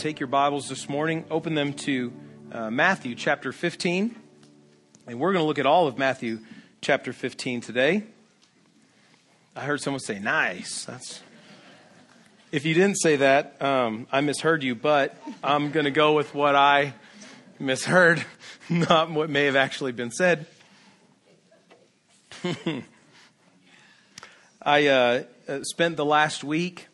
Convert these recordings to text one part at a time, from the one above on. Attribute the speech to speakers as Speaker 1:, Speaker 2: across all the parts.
Speaker 1: take your Bibles this morning, open them to uh, Matthew chapter 15. And we're going to look at all of Matthew chapter 15 today. I heard someone say, nice. That's. If you didn't say that, um, I misheard you, but I'm going to go with what I misheard, not what may have actually been said. I uh, uh, spent the last week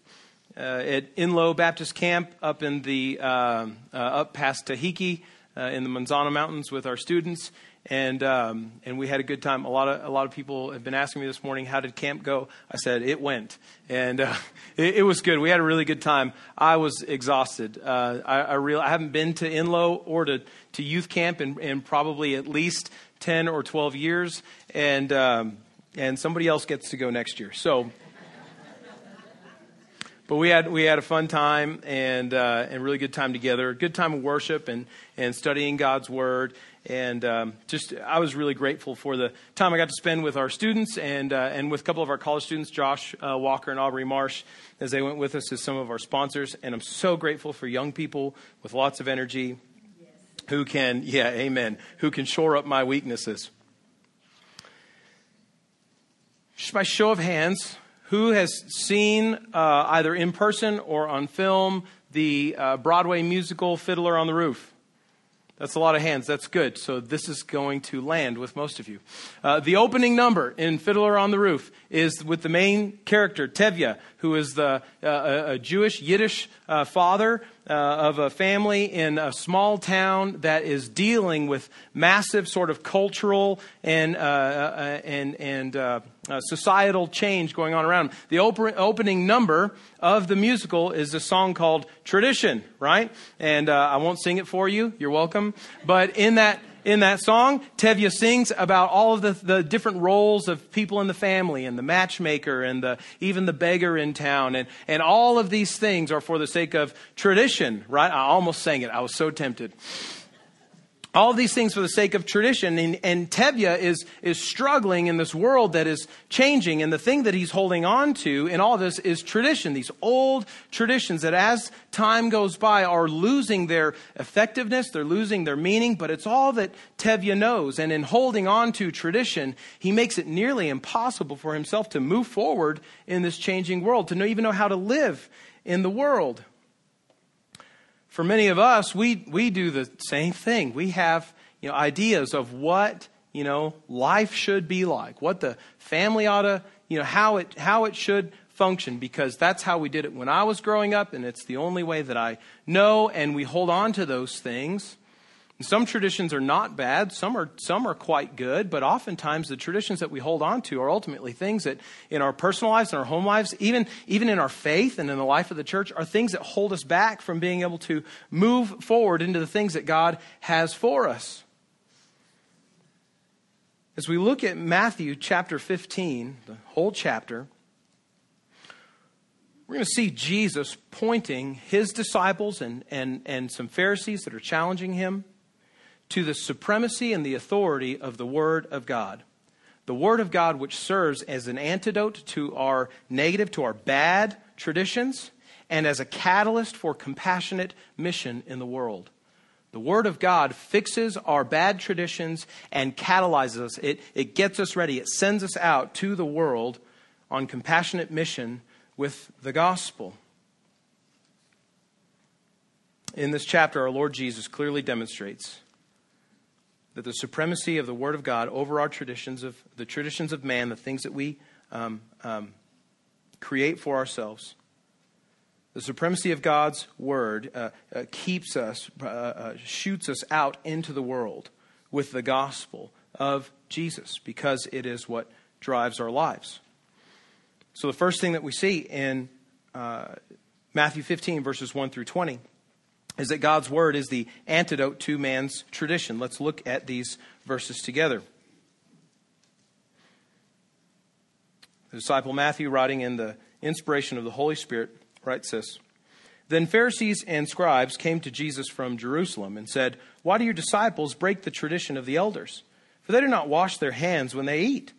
Speaker 1: uh, at Inlow Baptist Camp up in the uh, uh up past Tajique uh, in the Manzano Mountains with our students, and um, and we had a good time. A lot of a lot of people have been asking me this morning, "How did camp go?" I said it went, and uh, it, it, was good. We had a really good time. I was exhausted. Uh, I, I, real, I haven't been to Inlow or to to youth camp in, in probably at least ten or twelve years, and um, and somebody else gets to go next year. So but we had we had a fun time and uh, and really good time together. Good time of worship and and studying God's word. And um, just I was really grateful for the time I got to spend with our students and uh, and with a couple of our college students, Josh uh, Walker and Aubrey Marsh, as they went with us as some of our sponsors. And I'm so grateful for young people with lots of energy who can yeah amen who can shore up my weaknesses. Just by show of hands, who has seen uh, either in person or on film the uh, Broadway musical Fiddler on the Roof? That's a lot of hands. That's good. So this is going to land with most of you. Uh, the opening number in Fiddler on the Roof is with the main character, Tevye, who is the, uh, a Jewish Yiddish uh, father uh, of a family in a small town that is dealing with massive sort of cultural and, uh, uh, and, and uh, societal change going on around. The op- opening number of the musical is a song called Tradition, right? And I won't sing it for you. You're welcome. But in that in that song, Tevye sings about all of the, the different roles of people in the family and the matchmaker and the, even the beggar in town. And, and all of these things are for the sake of tradition, right? I almost sang it. I was so tempted all these things for the sake of tradition. And, and is, is struggling in this world that is changing. And the thing that he's holding on to in all this is tradition, these old traditions that as time goes by are losing their effectiveness, they're losing their meaning, but it's all that Tevye knows. And in holding on to tradition, he makes it nearly impossible for himself to move forward in this changing world, to know, even know how to live in the world for many of us, we, we do the same thing. We have you know, ideas of what you know, life should be like, what the family ought to, you know, how it, how it should function, because that's how we did it when I was growing up, and it's the only way that I know, and we hold on to those things. Some traditions are not bad, some are, some are quite good, but oftentimes the traditions that we hold on to are ultimately things that in our personal lives and our home lives, even, even in our faith and in the life of the church, are things that hold us back from being able to move forward into the things that God has for us. As we look at Matthew chapter 15, the whole chapter, we're going to see Jesus pointing his disciples and, and, and some Pharisees that are challenging him to the supremacy and the authority of the Word of God. The Word of God, which serves as an antidote to our negative, to our bad traditions, and as a catalyst for compassionate mission in the world. The Word of God fixes our bad traditions and catalyzes us. It, it gets us ready. It sends us out to the world on compassionate mission with the gospel. In this chapter, our Lord Jesus clearly demonstrates that the supremacy of the Word of God over our traditions of the traditions of man, the things that we um, um, create for ourselves, the supremacy of God's Word uh, uh, keeps us, uh, uh, shoots us out into the world with the gospel of Jesus because it is what drives our lives. So, the first thing that we see in uh, Matthew 15, verses 1 through 20 is that God's word is the antidote to man's tradition. Let's look at these verses together. The disciple Matthew, writing in the inspiration of the Holy Spirit, writes this Then Pharisees and scribes came to Jesus from Jerusalem and said, Why do your disciples break the tradition of the elders? For they do not wash their hands when they eat.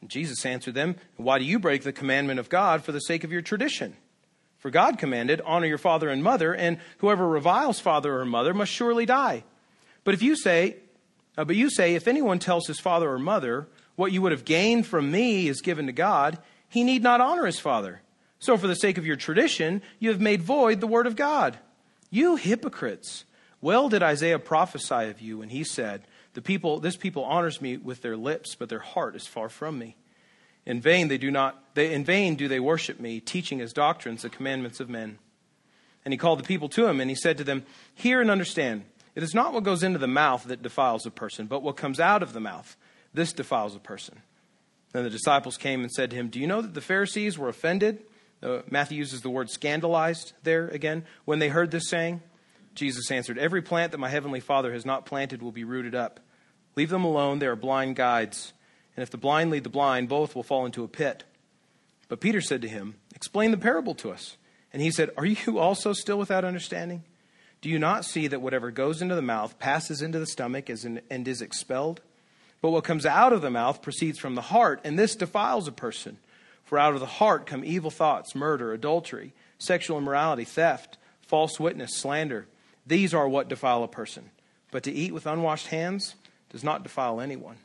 Speaker 1: And Jesus answered them, Why do you break the commandment of God for the sake of your tradition? For God commanded, Honor your father and mother, and whoever reviles father or mother must surely die. But if you say, uh, but you say, if anyone tells his father or mother, what you would have gained from me is given to God, he need not honor his father. So for the sake of your tradition, you have made void the word of God. You hypocrites! Well did Isaiah prophesy of you when he said, the people, this people honors me with their lips, but their heart is far from me. In vain they do not they, in vain do they worship me, teaching as doctrines the commandments of men. And he called the people to him, and he said to them, Hear and understand. It is not what goes into the mouth that defiles a person, but what comes out of the mouth. This defiles a person. Then the disciples came and said to him, Do you know that the Pharisees were offended? Uh, Matthew uses the word scandalized there again when they heard this saying. Jesus answered, Every plant that my heavenly Father has not planted will be rooted up. Leave them alone, they are blind guides. And if the blind lead the blind, both will fall into a pit. But Peter said to him, Explain the parable to us. And he said, Are you also still without understanding? Do you not see that whatever goes into the mouth passes into the stomach and is expelled? But what comes out of the mouth proceeds from the heart, and this defiles a person. For out of the heart come evil thoughts, murder, adultery, sexual immorality, theft, false witness, slander. These are what defile a person. But to eat with unwashed hands does not defile anyone.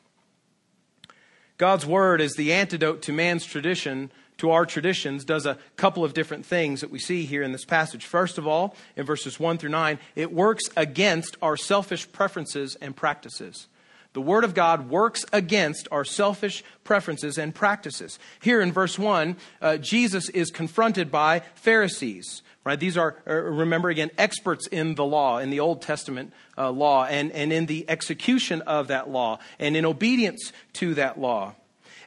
Speaker 1: God's word is the antidote to man's tradition, to our traditions, does a couple of different things that we see here in this passage. First of all, in verses 1 through 9, it works against our selfish preferences and practices. The Word of God works against our selfish preferences and practices. Here in verse 1, uh, Jesus is confronted by Pharisees. Right? These are, uh, remember again, experts in the law, in the Old Testament uh, law, and, and in the execution of that law, and in obedience to that law.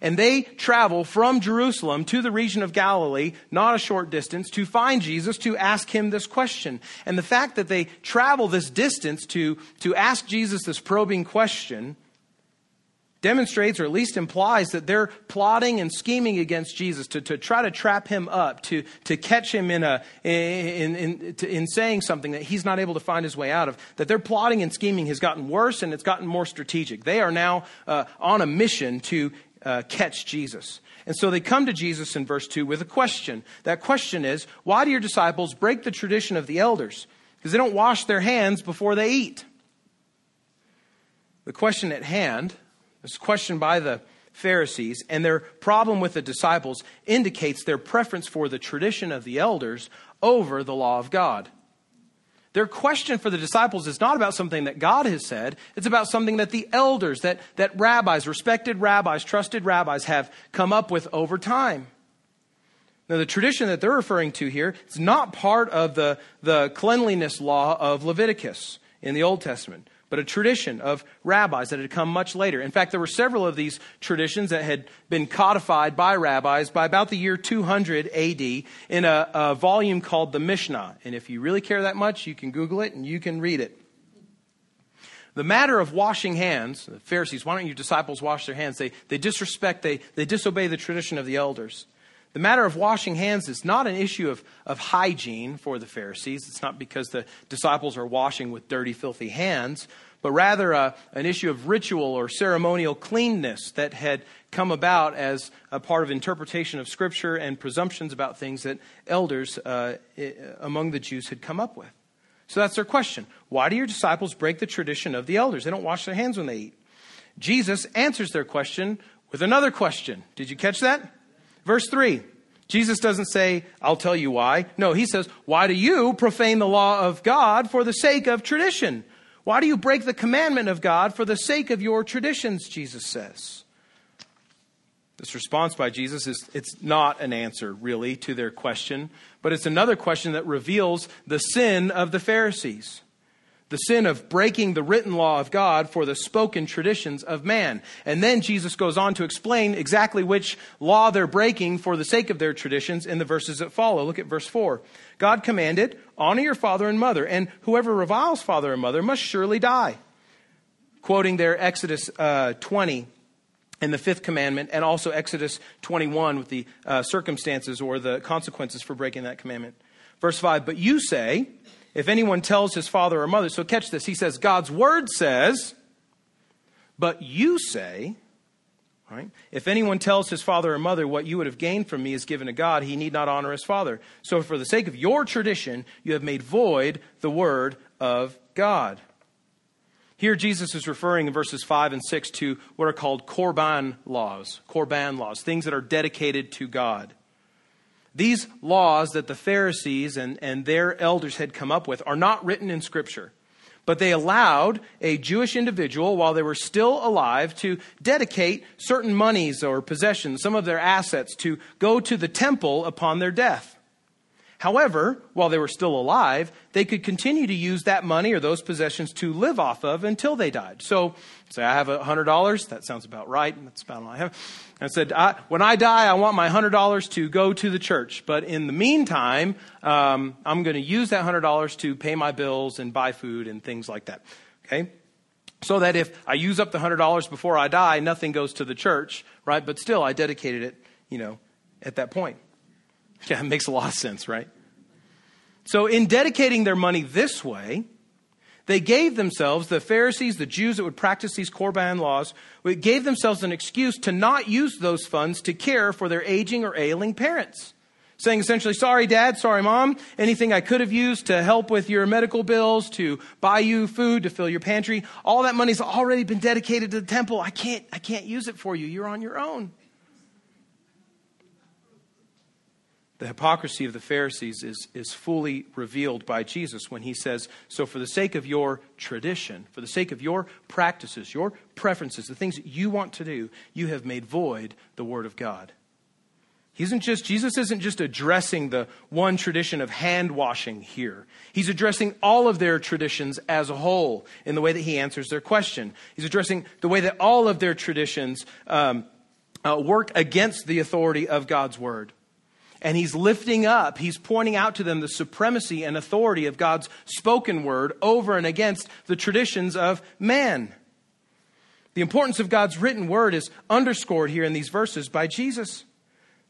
Speaker 1: And they travel from Jerusalem to the region of Galilee, not a short distance, to find Jesus to ask him this question. And the fact that they travel this distance to, to ask Jesus this probing question demonstrates or at least implies that they're plotting and scheming against Jesus to, to try to trap him up, to, to catch him in, a, in, in, in saying something that he's not able to find his way out of. That their plotting and scheming has gotten worse and it's gotten more strategic. They are now uh, on a mission to uh, catch Jesus. And so they come to Jesus in verse 2 with a question. That question is, why do your disciples break the tradition of the elders? Because they don't wash their hands before they eat. The question at hand this question by the Pharisees and their problem with the disciples indicates their preference for the tradition of the elders over the law of God. Their question for the disciples is not about something that God has said, it's about something that the elders, that, that rabbis, respected rabbis, trusted rabbis have come up with over time. Now, the tradition that they're referring to here is not part of the, the cleanliness law of Leviticus in the Old Testament but a tradition of rabbis that had come much later. In fact, there were several of these traditions that had been codified by rabbis by about the year 200 AD in a, a volume called the Mishnah. And if you really care that much, you can Google it and you can read it. The matter of washing hands, the Pharisees, why don't your disciples wash their hands? They, they disrespect, they, they disobey the tradition of the elders. The matter of washing hands is not an issue of, of hygiene for the Pharisees. It's not because the disciples are washing with dirty, filthy hands, but rather uh, an issue of ritual or ceremonial cleanness that had come about as a part of interpretation of Scripture and presumptions about things that elders uh, among the Jews had come up with. So that's their question. Why do your disciples break the tradition of the elders? They don't wash their hands when they eat. Jesus answers their question with another question. Did you catch that? Verse 3. Jesus doesn't say, I'll tell you why. No, he says, Why do you profane the law of God for the sake of tradition? Why do you break the commandment of God for the sake of your traditions? Jesus says. This response by Jesus is it's not an answer really to their question, but it's another question that reveals the sin of the Pharisees the sin of breaking the written law of God for the spoken traditions of man. And then Jesus goes on to explain exactly which law they're breaking for the sake of their traditions in the verses that follow. Look at verse 4. God commanded, Honor your father and mother, and whoever reviles father and mother must surely die. Quoting there Exodus uh, 20 and the fifth commandment, and also Exodus 21 with the uh, circumstances or the consequences for breaking that commandment. Verse 5 But you say, if anyone tells his father or mother, so catch this, he says, God's word says, but you say, Right? If anyone tells his father or mother, What you would have gained from me is given to God, he need not honor his father. So, for the sake of your tradition, you have made void the word of God. Here, Jesus is referring in verses 5 and 6 to what are called korban laws, korban laws, things that are dedicated to God. These laws that the Pharisees and, and their elders had come up with are not written in Scripture. But they allowed a Jewish individual, while they were still alive, to dedicate certain monies or possessions, some of their assets, to go to the temple upon their death. However, while they were still alive, they could continue to use that money or those possessions to live off of until they died. So, say I have a $100. That sounds about right. That's about all I have. I said, I, when I die, I want my $100 to go to the church. But in the meantime, um, I'm going to use that $100 to pay my bills and buy food and things like that. Okay? So that if I use up the $100 before I die, nothing goes to the church, right? But still, I dedicated it, you know, at that point. Yeah, it makes a lot of sense, right? So, in dedicating their money this way, they gave themselves, the Pharisees, the Jews that would practice these Korban laws, gave themselves an excuse to not use those funds to care for their aging or ailing parents. Saying essentially, sorry, dad, sorry, mom, anything I could have used to help with your medical bills, to buy you food, to fill your pantry, all that money's already been dedicated to the temple. I can't, I can't use it for you. You're on your own. The hypocrisy of the Pharisees is, is fully revealed by Jesus when he says, So, for the sake of your tradition, for the sake of your practices, your preferences, the things that you want to do, you have made void the Word of God. He isn't just, Jesus isn't just addressing the one tradition of hand washing here. He's addressing all of their traditions as a whole in the way that he answers their question. He's addressing the way that all of their traditions um, uh, work against the authority of God's Word and he's lifting up, he's pointing out to them the supremacy and authority of God's spoken word over and against the traditions of man. The importance of God's written word is underscored here in these verses by Jesus.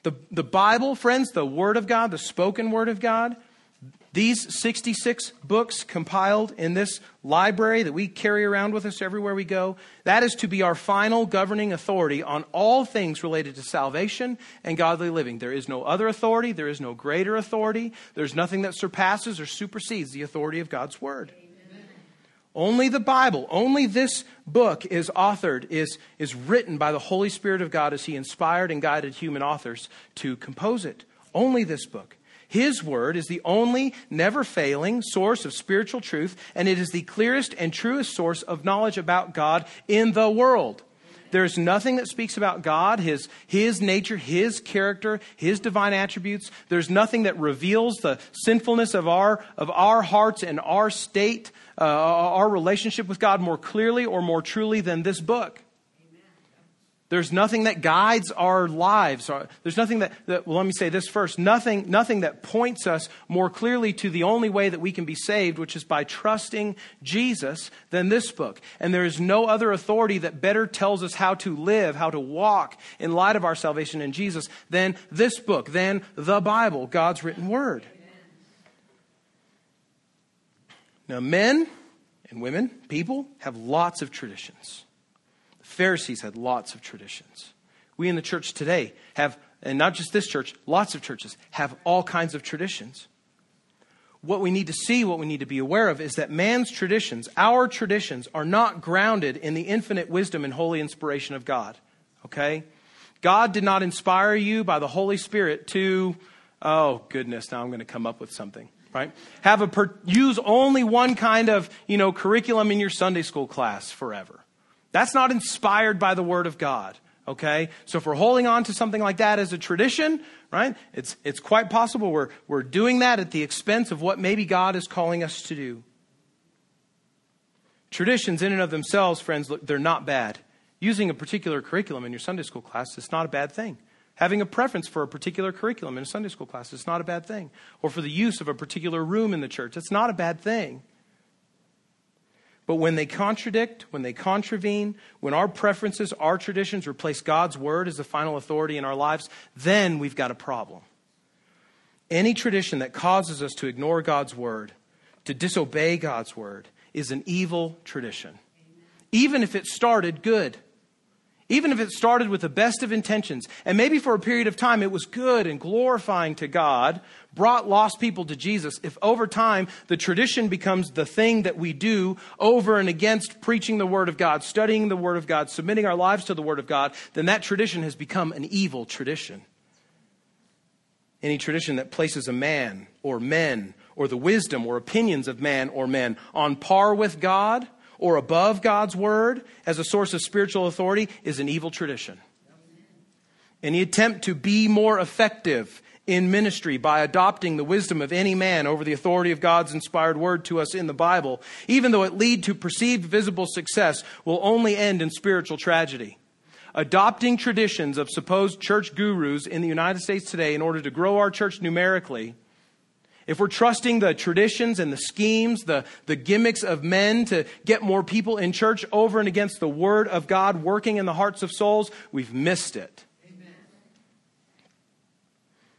Speaker 1: The, the Bible, friends, the Word of God, the spoken Word of God, these 66 books compiled in this library that we carry around with us everywhere we go, that is to be our final governing authority on all things related to salvation and godly living. There is no other authority, there is no greater authority, there's nothing that surpasses or supersedes the authority of God's Word. Only the Bible, only this book is authored, is, is written by the Holy Spirit of God as He inspired and guided human authors to compose it. Only this book. His word is the only never failing source of spiritual truth, and it is the clearest and truest source of knowledge about God in the world. There's nothing that speaks about God, his, his nature, His character, His divine attributes. There's nothing that reveals the sinfulness of our, of our hearts and our state, uh, our relationship with God more clearly or more truly than this book. There's nothing that guides our lives. There's nothing that, that, well, let me say this first. Nothing, nothing that points us more clearly to the only way that we can be saved, which is by trusting Jesus, than this book. And there is no other authority that better tells us how to live, how to walk in light of our salvation in Jesus than this book, than the Bible, God's written word. Now, men and women, people, have lots of traditions. Pharisees had lots of traditions. We in the church today have, and not just this church, lots of churches have all kinds of traditions. What we need to see, what we need to be aware of, is that man's traditions, our traditions, are not grounded in the infinite wisdom and holy inspiration of God. Okay? God did not inspire you by the Holy Spirit to, oh goodness, now I'm going to come up with something right? Have a per, use only one kind of, you know, curriculum in your Sunday school class forever. That's not inspired by the Word of God. Okay? So if we're holding on to something like that as a tradition, right, it's, it's quite possible we're, we're doing that at the expense of what maybe God is calling us to do. Traditions, in and of themselves, friends, look, they're not bad. Using a particular curriculum in your Sunday school class is not a bad thing. Having a preference for a particular curriculum in a Sunday school class is not a bad thing. Or for the use of a particular room in the church, it's not a bad thing. But when they contradict, when they contravene, when our preferences, our traditions replace God's word as the final authority in our lives, then we've got a problem. Any tradition that causes us to ignore God's word, to disobey God's word, is an evil tradition. Even if it started good. Even if it started with the best of intentions, and maybe for a period of time it was good and glorifying to God, brought lost people to Jesus, if over time the tradition becomes the thing that we do over and against preaching the Word of God, studying the Word of God, submitting our lives to the Word of God, then that tradition has become an evil tradition. Any tradition that places a man or men or the wisdom or opinions of man or men on par with God or above God's Word as a source of spiritual authority is an evil tradition. Any attempt to be more effective in ministry by adopting the wisdom of any man over the authority of God's inspired word to us in the Bible, even though it lead to perceived visible success, will only end in spiritual tragedy. Adopting traditions of supposed church gurus in the United States today in order to grow our church numerically, if we're trusting the traditions and the schemes, the, the gimmicks of men to get more people in church over and against the Word of God working in the hearts of souls, we've missed it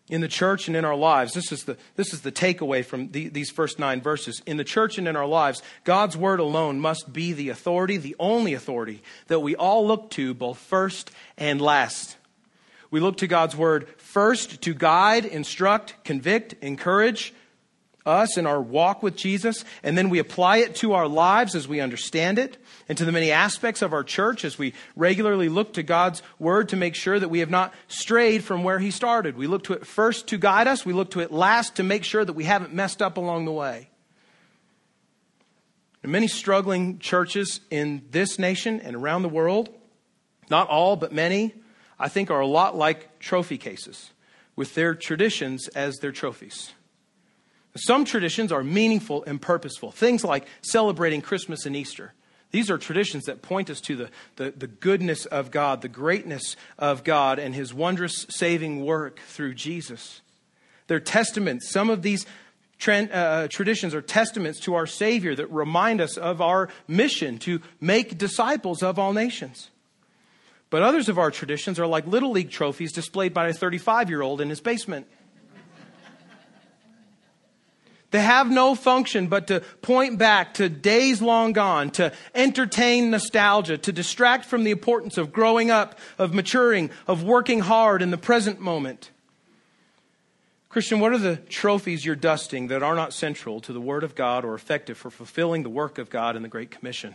Speaker 1: in the church and in our lives. This is the, this is the takeaway from the, these first nine verses. In the church and in our lives, God's word alone must be the authority, the only authority that we all look to both first and last. We look to God's word first to guide, instruct, convict, encourage, us in our walk with Jesus, and then we apply it to our lives as we understand it, and to the many aspects of our church as we regularly look to God's Word to make sure that we have not strayed from where He started. We look to it first to guide us, we look to it last to make sure that we haven't messed up along the way. And many struggling churches in this nation and around the world, not all, but many, I think are a lot like trophy cases, with their traditions as their trophies. Some traditions are meaningful and purposeful. Things like celebrating Christmas and Easter. These are traditions that point us to the, the, the, goodness of God, the greatness of God, and His wondrous saving work through Jesus. They're testaments. Some of these tra- uh, traditions are testaments to our Savior that remind us of our mission to make disciples of all nations. But others of our traditions are like Little League trophies displayed by a 35 year old in his basement. They have no function but to point back to days long gone, to entertain nostalgia, to distract from the importance of growing up, of maturing, of working hard in the present moment. Christian, what are the trophies you're dusting that are not central to the Word of God or effective for fulfilling the work of God in the Great Commission?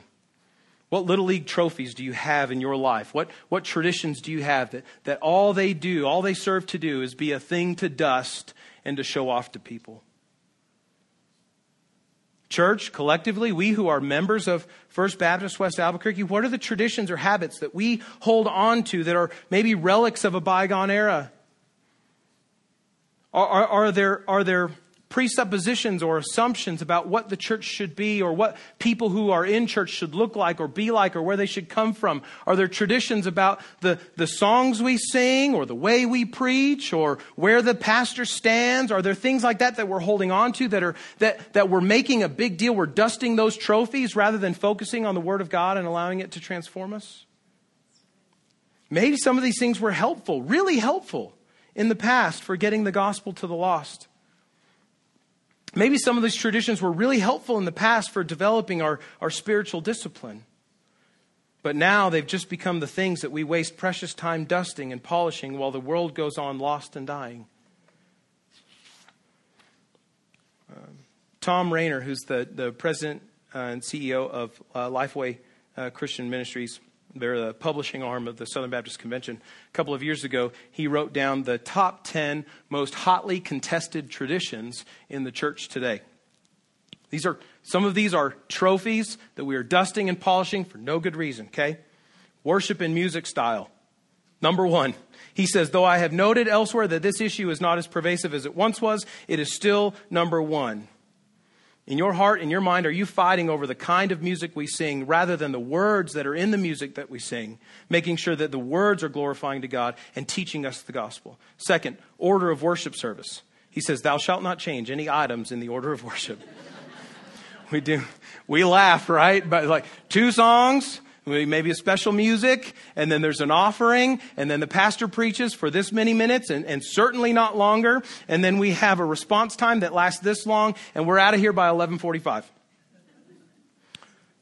Speaker 1: What Little League trophies do you have in your life? What, what traditions do you have that, that all they do, all they serve to do is be a thing to dust and to show off to people? Church, collectively, we who are members of First Baptist West Albuquerque, what are the traditions or habits that we hold on to that are maybe relics of a bygone era? Are, are, are there, are there presuppositions or assumptions about what the church should be or what people who are in church should look like or be like or where they should come from? Are there traditions about the, the songs we sing or the way we preach or where the pastor stands? Are there things like that that we're holding on to that are that, that we're making a big deal? We're dusting those trophies rather than focusing on the Word of God and allowing it to transform us? Maybe some of these things were helpful, really helpful in the past for getting the gospel to the lost. Maybe some of these traditions were really helpful in the past for developing our, our spiritual discipline. But now they've just become the things that we waste precious time dusting and polishing while the world goes on lost and dying. Um, Thom Rainer, who's the, the president uh, and CEO of uh, Lifeway uh, Christian Ministries, they're the uh, publishing arm of the Southern Baptist Convention. A couple of years ago, he wrote down the top 10 most hotly contested traditions in the church today. These are, some of these are trophies that we are dusting and polishing for no good reason, okay? Worship and music style. Number one, he says, though I have noted elsewhere that this issue is not as pervasive as it once was, it is still number one. In your heart, in your mind, are you fighting over the kind of music we sing rather than the words that are in the music that we sing, making sure that the words are glorifying to God and teaching us the gospel? Second, order of worship service. He says, Thou shalt not change any items in the order of worship. we do. We laugh, right? But like two songs, maybe a special music, and then there's an offering, and then the pastor preaches for this many minutes, and, and certainly not longer, and then we have a response time that lasts this long, and we're out of here by 1145.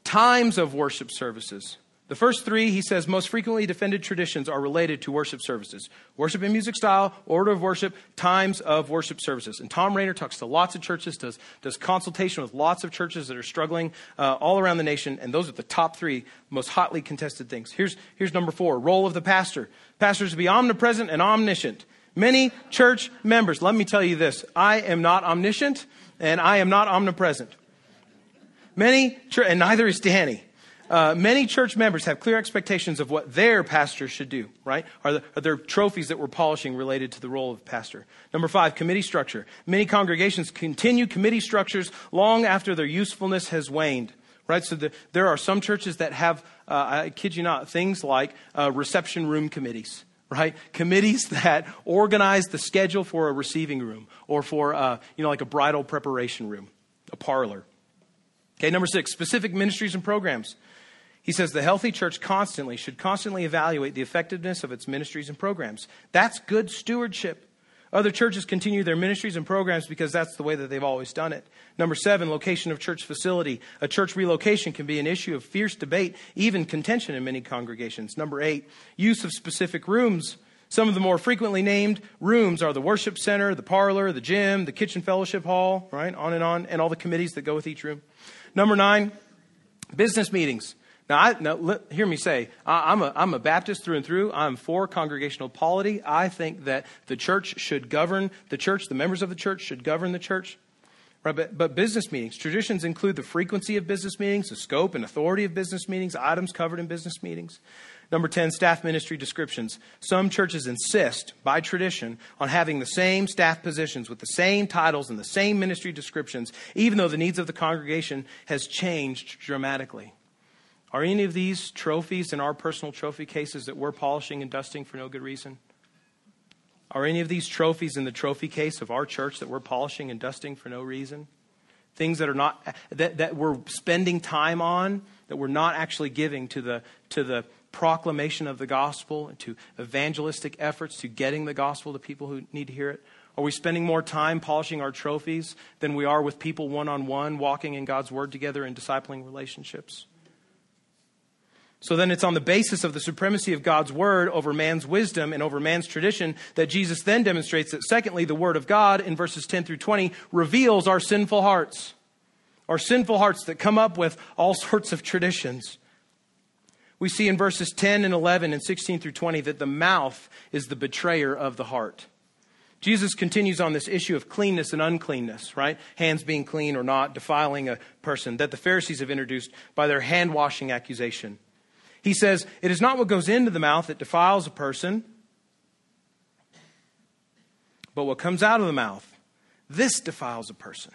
Speaker 1: Times of worship services. The first three, he says, most frequently defended traditions are related to worship services worship and music style, order of worship, times of worship services. And Thom Rainer talks to lots of churches, does, does consultation with lots of churches that are struggling uh, all around the nation, and those are the top three most hotly contested things. Here's, here's number four role of the pastor. Pastors to be omnipresent and omniscient. Many church members, let me tell you this I am not omniscient and I am not omnipresent. Many, and neither is Danny. Uh, many church members have clear expectations of what their pastor should do, right? Are, the, are there trophies that we're polishing related to the role of pastor? Number five, committee structure. Many congregations continue committee structures long after their usefulness has waned, right? So the, there are some churches that have, uh, I kid you not, things like uh, reception room committees. Right? Committees that organize the schedule for a receiving room or for, uh, you know, like a bridal preparation room, a parlor. Okay, number six, specific ministries and programs. He says the healthy church constantly should constantly evaluate the effectiveness of its ministries and programs. That's good stewardship. Other churches continue their ministries and programs because that's the way that they've always done it. Number seven, location of church facility. A church relocation can be an issue of fierce debate, even contention in many congregations. Number eight, use of specific rooms. Some of the more frequently named rooms are the worship center, the parlor, the gym, the kitchen fellowship hall, right? On and on, and all the committees that go with each room. Number nine, business meetings. Now, I, now let, hear me say, I, am a, I'm a Baptist through and through. I'm for congregational polity. I think that the church should govern the church, the members of the church should govern the church. Right, but, but business meetings, traditions include the frequency of business meetings, the scope and authority of business meetings, items covered in business meetings. Number 10, staff ministry descriptions. Some churches insist, by tradition, on having the same staff positions with the same titles and the same ministry descriptions, even though the needs of the congregation has changed dramatically. Are any of these trophies in our personal trophy cases that we're polishing and dusting for no good reason? Are any of these trophies in the trophy case of our church that we're polishing and dusting for no reason? Things that are not that, that we're spending time on that we're not actually giving to the to the proclamation of the gospel and to evangelistic efforts to getting the gospel to people who need to hear it? Are we spending more time polishing our trophies than we are with people one on one, walking in God's word together and discipling relationships? So then it's on the basis of the supremacy of God's word over man's wisdom and over man's tradition that Jesus then demonstrates that, secondly, the word of God in verses 10 through 20 reveals our sinful hearts, our sinful hearts that come up with all sorts of traditions. We see in verses 10 and 11 and 16 through 20 that the mouth is the betrayer of the heart. Jesus continues on this issue of cleanness and uncleanness, right? Hands being clean or not, defiling a person, that the Pharisees have introduced by their hand washing accusation. He says, It is not what goes into the mouth that defiles a person, but what comes out of the mouth. This defiles a person.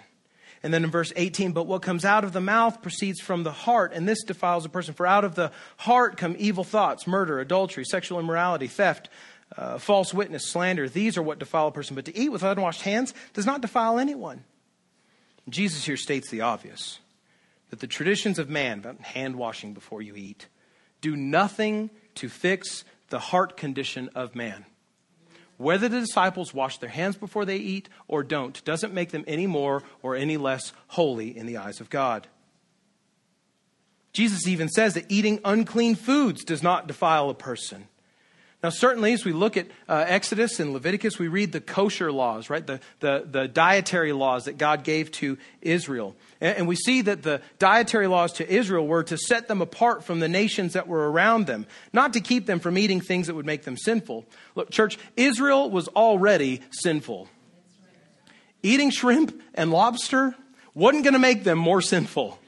Speaker 1: And then in verse 18, but what comes out of the mouth proceeds from the heart, and this defiles a person. For out of the heart come evil thoughts, murder, adultery, sexual immorality, theft, uh, false witness, slander. These are what defile a person. But to eat with unwashed hands does not defile anyone. Jesus here states the obvious that the traditions of man about hand washing before you eat do nothing to fix the heart condition of man. Whether the disciples wash their hands before they eat or don't doesn't make them any more or any less holy in the eyes of God. Jesus even says that eating unclean foods does not defile a person. Now, certainly, as we look at uh, Exodus and Leviticus, we read the kosher laws, right? The, the, the dietary laws that God gave to Israel. And, and we see that the dietary laws to Israel were to set them apart from the nations that were around them, not to keep them from eating things that would make them sinful. Look, church, Israel was already sinful. Eating shrimp and lobster wasn't going to make them more sinful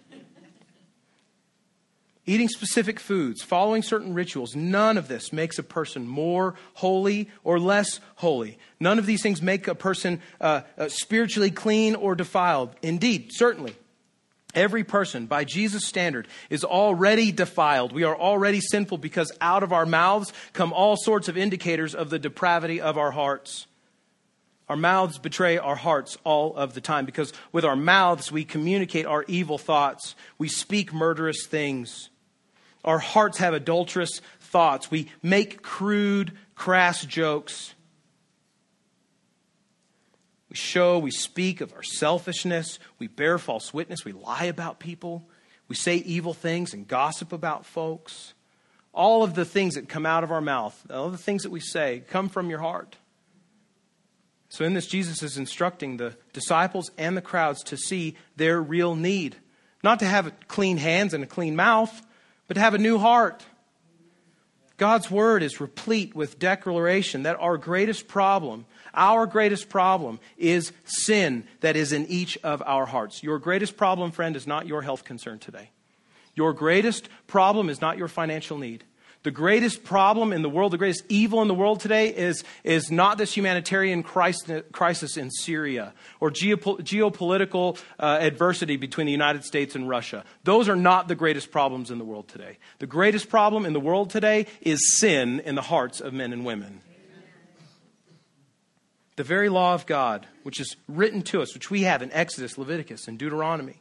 Speaker 1: eating specific foods, following certain rituals, none of this makes a person more holy or less holy. None of these things make a person uh, uh, spiritually clean or defiled. Indeed, certainly. Every person, by Jesus' standard, is already defiled. We are already sinful because out of our mouths come all sorts of indicators of the depravity of our hearts. Our mouths betray our hearts all of the time because with our mouths we communicate our evil thoughts. We speak murderous things. Our hearts have adulterous thoughts. We make crude, crass jokes. We show, we speak of our selfishness. We bear false witness. We lie about people. We say evil things and gossip about folks. all of the things that come out of our mouth, all the things that we say, come from your heart. So, in this, Jesus is instructing the disciples and the crowds to see their real need. Not to have clean hands and a clean mouth, but to have a new heart. God's word is replete with declaration that our greatest problem, our greatest problem, is sin that is in each of our hearts. Your greatest problem, friend, is not your health concern today. Your greatest problem is not your financial need. The greatest problem in the world, the greatest evil in the world today is, is not this humanitarian crisis in Syria or geopolitical uh, adversity between the United States and Russia. Those are not the greatest problems in the world today. The greatest problem in the world today is sin in the hearts of men and women. The very law of God, which is written to us, which we have in Exodus, Leviticus, and Deuteronomy,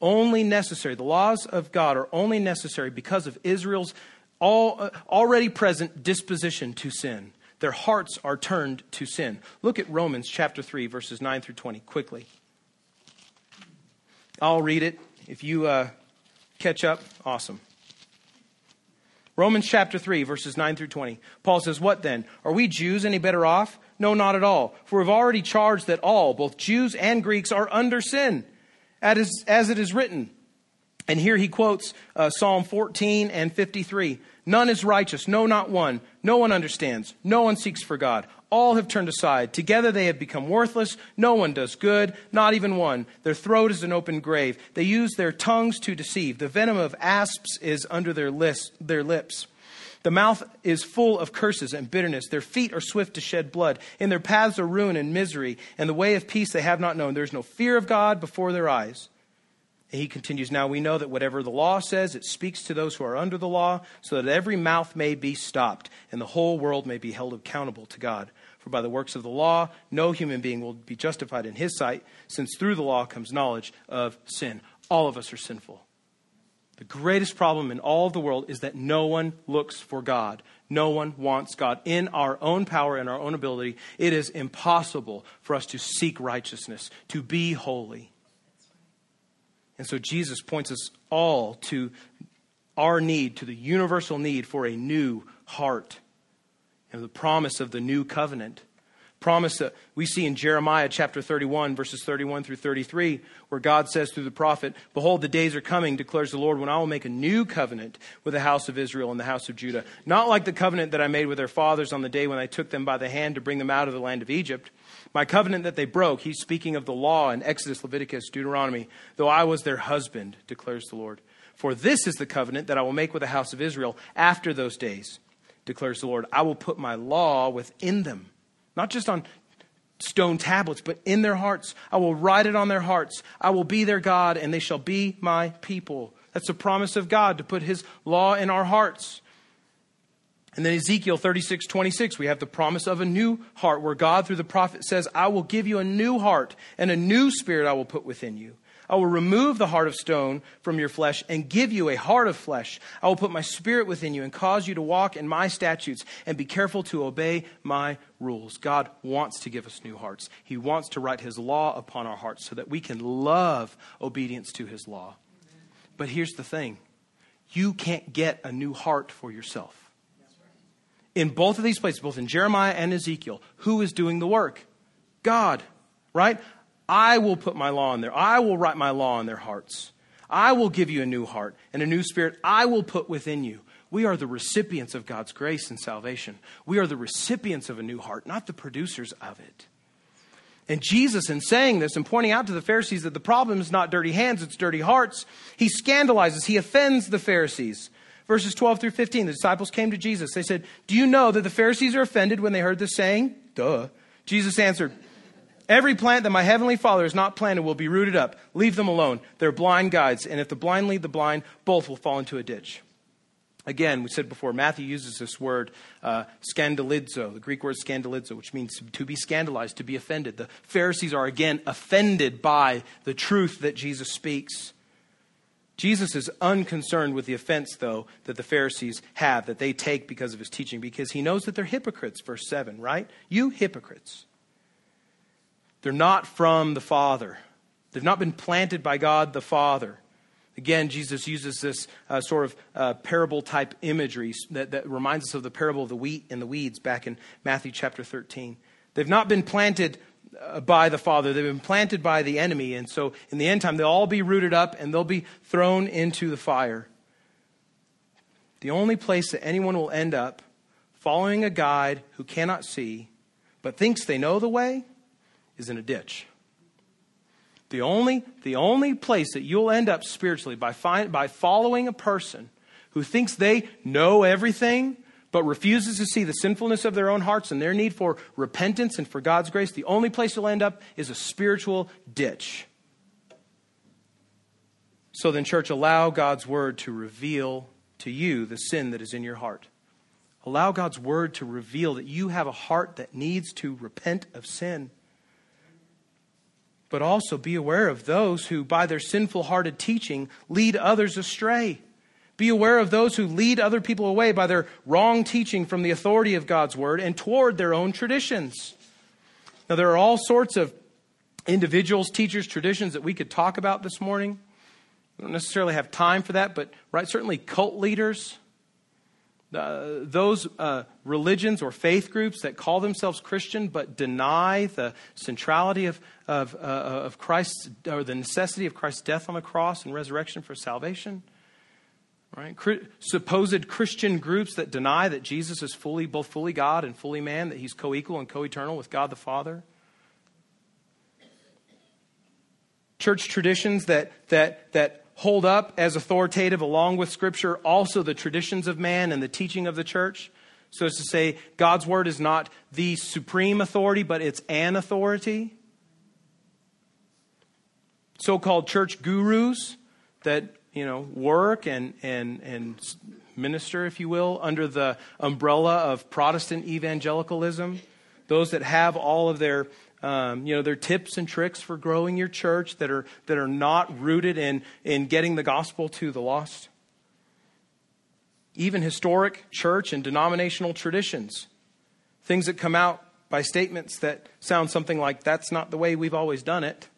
Speaker 1: only necessary. The laws of God are only necessary because of Israel's all, uh, already present disposition to sin. Their hearts are turned to sin. Look at Romans chapter 3, verses 9 through 20, quickly. I'll read it. If you uh, catch up, awesome. Romans chapter 3, verses 9 through 20. Paul says, What then? Are we Jews any better off? No, not at all. For we've already charged that all, both Jews and Greeks, are under sin as, as it is written. And here he quotes uh, Psalm 14 and 53. None is righteous, no, not one. No one understands. No one seeks for God. All have turned aside. Together they have become worthless. No one does good, not even one. Their throat is an open grave. They use their tongues to deceive. The venom of asps is under their, lips. Their lips. The mouth is full of curses and bitterness. Their feet are swift to shed blood. In their paths are ruin and misery, and the way of peace they have not known. There is no fear of God before their eyes. And he continues, Now we know that whatever the law says, it speaks to those who are under the law, so that every mouth may be stopped, and the whole world may be held accountable to God. For by the works of the law, no human being will be justified in his sight, since through the law comes knowledge of sin. All of us are sinful. The greatest problem in all of the world is that no one looks for God. No one wants God. In our own power and our own ability, it is impossible for us to seek righteousness, to be holy. And so Jesus points us all to our need, to the universal need for a new heart and the promise of the new covenant promise that we see in Jeremiah chapter 31, verses 31 through 33, where God says through the prophet, Behold, the days are coming, declares the Lord, when I will make a new covenant with the house of Israel and the house of Judah. Not like the covenant that I made with their fathers on the day when I took them by the hand to bring them out of the land of Egypt. My covenant that they broke, he's speaking of the law in Exodus, Leviticus, Deuteronomy, though I was their husband, declares the Lord. For this is the covenant that I will make with the house of Israel after those days, declares the Lord. I will put my law within them not just on stone tablets, but in their hearts. I will write it on their hearts. I will be their God, and they shall be my people. That's a promise of God to put his law in our hearts. And then Ezekiel 36, 26, we have the promise of a new heart where God, through the prophet, says, I will give you a new heart, and a new spirit I will put within you. I will remove the heart of stone from your flesh and give you a heart of flesh. I will put my spirit within you and cause you to walk in my statutes and be careful to obey my rules. God wants to give us new hearts. He wants to write his law upon our hearts so that we can love obedience to his law. But here's the thing you can't get a new heart for yourself. In both of these places, both in Jeremiah and Ezekiel, who is doing the work? God, right? I will put my law in there. I will write my law in their hearts. I will give you a new heart and a new spirit I will put within you. We are the recipients of God's grace and salvation. We are the recipients of a new heart, not the producers of it. And Jesus, in saying this and pointing out to the Pharisees that the problem is not dirty hands, it's dirty hearts, he scandalizes, he offends the Pharisees. Verses 12 through 15, the disciples came to Jesus. They said, Do you know that the Pharisees are offended when they heard this saying? Duh. Jesus answered, Every plant that my heavenly Father has not planted will be rooted up. Leave them alone. They're blind guides, and if the blind lead the blind, both will fall into a ditch. Again, we said before, Matthew uses this word uh, scandalizo, the Greek word scandalizo, which means to be scandalized, to be offended. The Pharisees are again offended by the truth that Jesus speaks. Jesus is unconcerned with the offense, though, that the Pharisees have, that they take because of his teaching, because he knows that they're hypocrites, verse 7, right? You hypocrites. They're not from the Father. They've not been planted by God the Father. Again, Jesus uses this uh, sort of uh, parable type imagery that, that reminds us of the parable of the wheat and the weeds back in Matthew chapter 13. They've not been planted uh, by the Father, they've been planted by the enemy. And so in the end time, they'll all be rooted up and they'll be thrown into the fire. The only place that anyone will end up following a guide who cannot see but thinks they know the way is in a ditch. The only, the only place that you'll end up spiritually by, find, by following a person who thinks they know everything but refuses to see the sinfulness of their own hearts and their need for repentance and for God's grace, the only place you'll end up is a spiritual ditch. So then, church, allow God's word to reveal to you the sin that is in your heart. Allow God's word to reveal that you have a heart that needs to repent of sin but also be aware of those who, by their sinful hearted teaching, lead others astray. Be aware of those who lead other people away by their wrong teaching from the authority of God's word and toward their own traditions. Now, there are all sorts of individuals, teachers, traditions that we could talk about this morning. We don't necessarily have time for that, but right, certainly cult leaders, uh, those uh, religions or faith groups that call themselves Christian but deny the centrality of, of, uh, of Christ's, or the necessity of Christ's death on the cross and resurrection for salvation. Right? supposed Christian groups that deny that Jesus is fully, both fully God and fully man, that he's co equal and co eternal with God the Father. Church traditions that, that, that hold up as authoritative, along with Scripture, also the traditions of man and the teaching of the church. So as to say, God's word is not the supreme authority, but it's an authority. So called church gurus that, you know, work and, and, and minister, if you will, under the umbrella of Protestant evangelicalism. Those that have all of their um, you know, there are tips and tricks for growing your church that are, that are not rooted in, in getting the gospel to the lost. Even historic church and denominational traditions, things that come out by statements that sound something like, that's not the way we've always done it,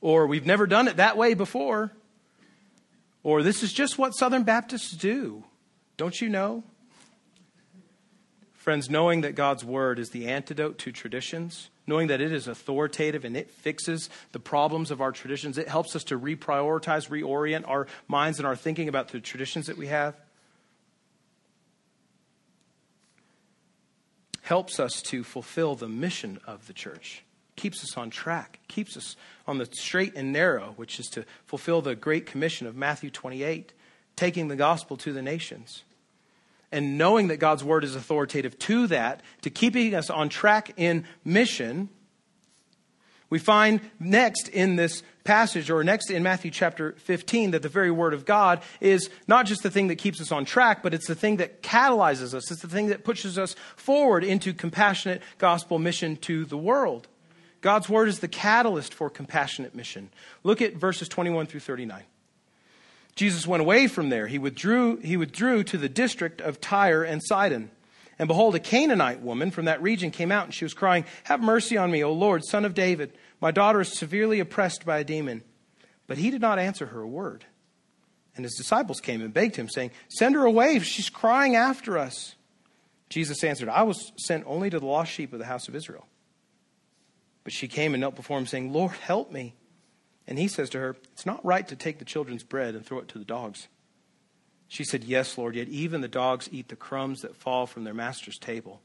Speaker 1: or we've never done it that way before, or this is just what Southern Baptists do. Don't you know? Friends, knowing that God's word is the antidote to traditions, knowing that it is authoritative and it fixes the problems of our traditions, it helps us to reprioritize, reorient our minds and our thinking about the traditions that we have. Helps us to fulfill the mission of the church, keeps us on track, keeps us on the straight and narrow, which is to fulfill the great commission of Matthew 28, taking the gospel to the nations and knowing that God's word is authoritative to that, to keeping us on track in mission, we find next in this passage, or next in Matthew chapter 15, that the very word of God is not just the thing that keeps us on track, but it's the thing that catalyzes us. It's the thing that pushes us forward into compassionate gospel mission to the world. God's word is the catalyst for compassionate mission. Look at verses 21 through 39. Jesus went away from there. He withdrew, he withdrew to the district of Tyre and Sidon. And behold, a Canaanite woman from that region came out, and she was crying, Have mercy on me, O Lord, son of David. My daughter is severely oppressed by a demon. But he did not answer her a word. And his disciples came and begged him, saying, Send her away, she's crying after us. Jesus answered, I was sent only to the lost sheep of the house of Israel. But she came and knelt before him, saying, Lord, help me. And he says to her, It's not right to take the children's bread and throw it to the dogs. She said, Yes, Lord, yet even the dogs eat the crumbs that fall from their master's table.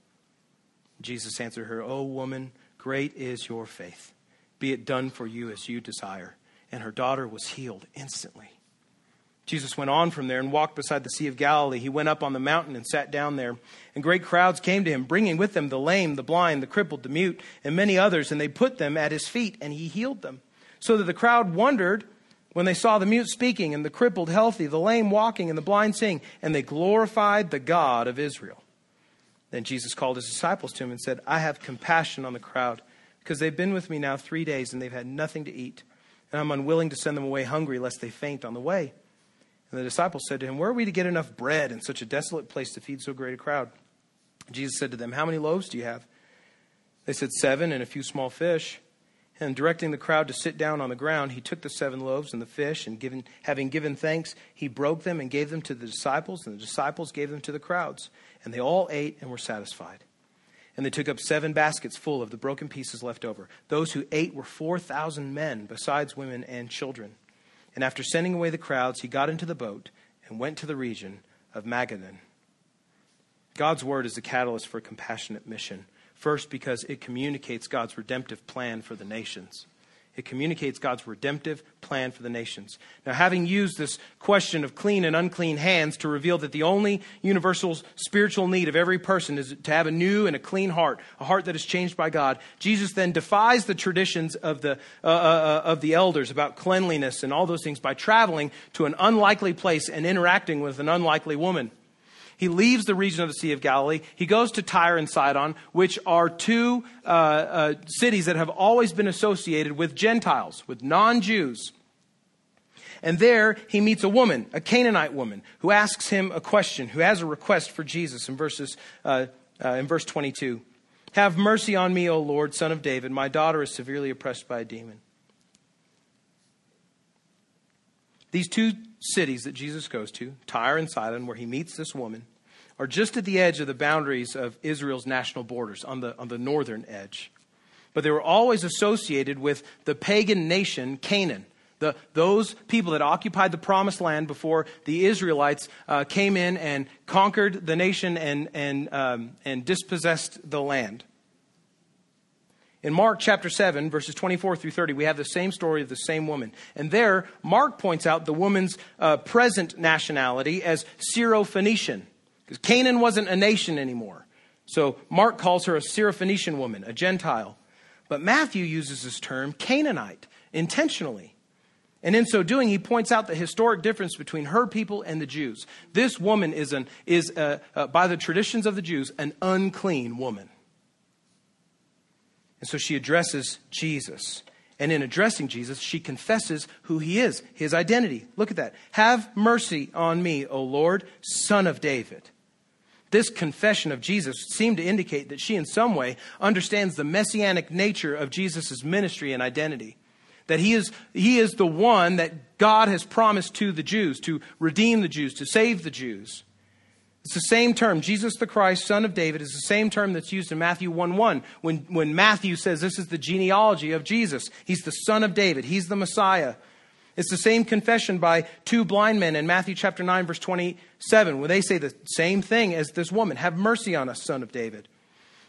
Speaker 1: Jesus answered her, O woman, great is your faith. Be it done for you as you desire. And her daughter was healed instantly. Jesus went on from there and walked beside the Sea of Galilee. He went up on the mountain and sat down there. And great crowds came to him, bringing with them the lame, the blind, the crippled, the mute, and many others. And they put them at his feet, and he healed them so that the crowd wondered when they saw the mute speaking and the crippled healthy, the lame walking and the blind seeing, and they glorified the God of Israel. Then Jesus called his disciples to him and said, I have compassion on the crowd because they've been with me now three days and they've had nothing to eat. And I'm unwilling to send them away hungry lest they faint on the way. And the disciples said to him, Where are we to get enough bread in such a desolate place to feed so great a crowd? Jesus said to them, How many loaves do you have? They said, Seven and a few small fish. And directing the crowd to sit down on the ground, he took the seven loaves and the fish, and given, having given thanks, he broke them and gave them to the disciples, and the disciples gave them to the crowds. And they all ate and were satisfied. And they took up seven baskets full of the broken pieces left over. Those who ate were 4,000 men, besides women and children. And after sending away the crowds, he got into the boat and went to the region of Magadan. God's word is the catalyst for compassionate mission. First, because it communicates God's redemptive plan for the nations. It communicates God's redemptive plan for the nations. Now, having used this question of clean and unclean hands to reveal that the only universal spiritual need of every person is to have a new and a clean heart, a heart that is changed by God, Jesus then defies the traditions of the, uh, uh, uh of the elders about cleanliness and all those things by traveling to an unlikely place and interacting with an unlikely woman. He leaves the region of the Sea of Galilee. He goes to Tyre and Sidon, which are two uh, uh, cities that have always been associated with Gentiles, with non Jews. And there he meets a woman, a Canaanite woman, who asks him a question, who has a request for Jesus in, verses, uh, uh in verse 22. Have mercy on me, O Lord, son of David. My daughter is severely oppressed by a demon. These two cities that Jesus goes to, Tyre and Sidon, where he meets this woman, are just at the edge of the boundaries of Israel's national borders, on the, on the northern edge. But they were always associated with the pagan nation Canaan. The, those people that occupied the promised land before the Israelites uh, came in and conquered the nation and, and, um, and dispossessed the land. In Mark chapter 7, verses 24 through 30, we have the same story of the same woman. And there, Mark points out the woman's uh, present nationality as Syro-Phoenician. Because Canaan wasn't a nation anymore. So Mark calls her a Syrophoenician woman, a Gentile. But Matthew uses this term Canaanite intentionally. And in so doing, he points out the historic difference between her people and the Jews. This woman is, an, is uh, uh, by the traditions of the Jews, an unclean woman. And so she addresses Jesus. And in addressing Jesus, she confesses who he is, his identity. Look at that. Have mercy on me, O Lord, son of David. This confession of Jesus seemed to indicate that she, in some way, understands the messianic nature of Jesus' ministry and identity. That he is, he is the one that God has promised to the Jews, to redeem the Jews, to save the Jews. It's the same term. Jesus the Christ, son of David, is the same term that's used in Matthew 1 1 when, when Matthew says this is the genealogy of Jesus. He's the son of David, he's the Messiah. It's the same confession by two blind men in Matthew chapter 9, verse 27, where they say the same thing as this woman Have mercy on us, son of David.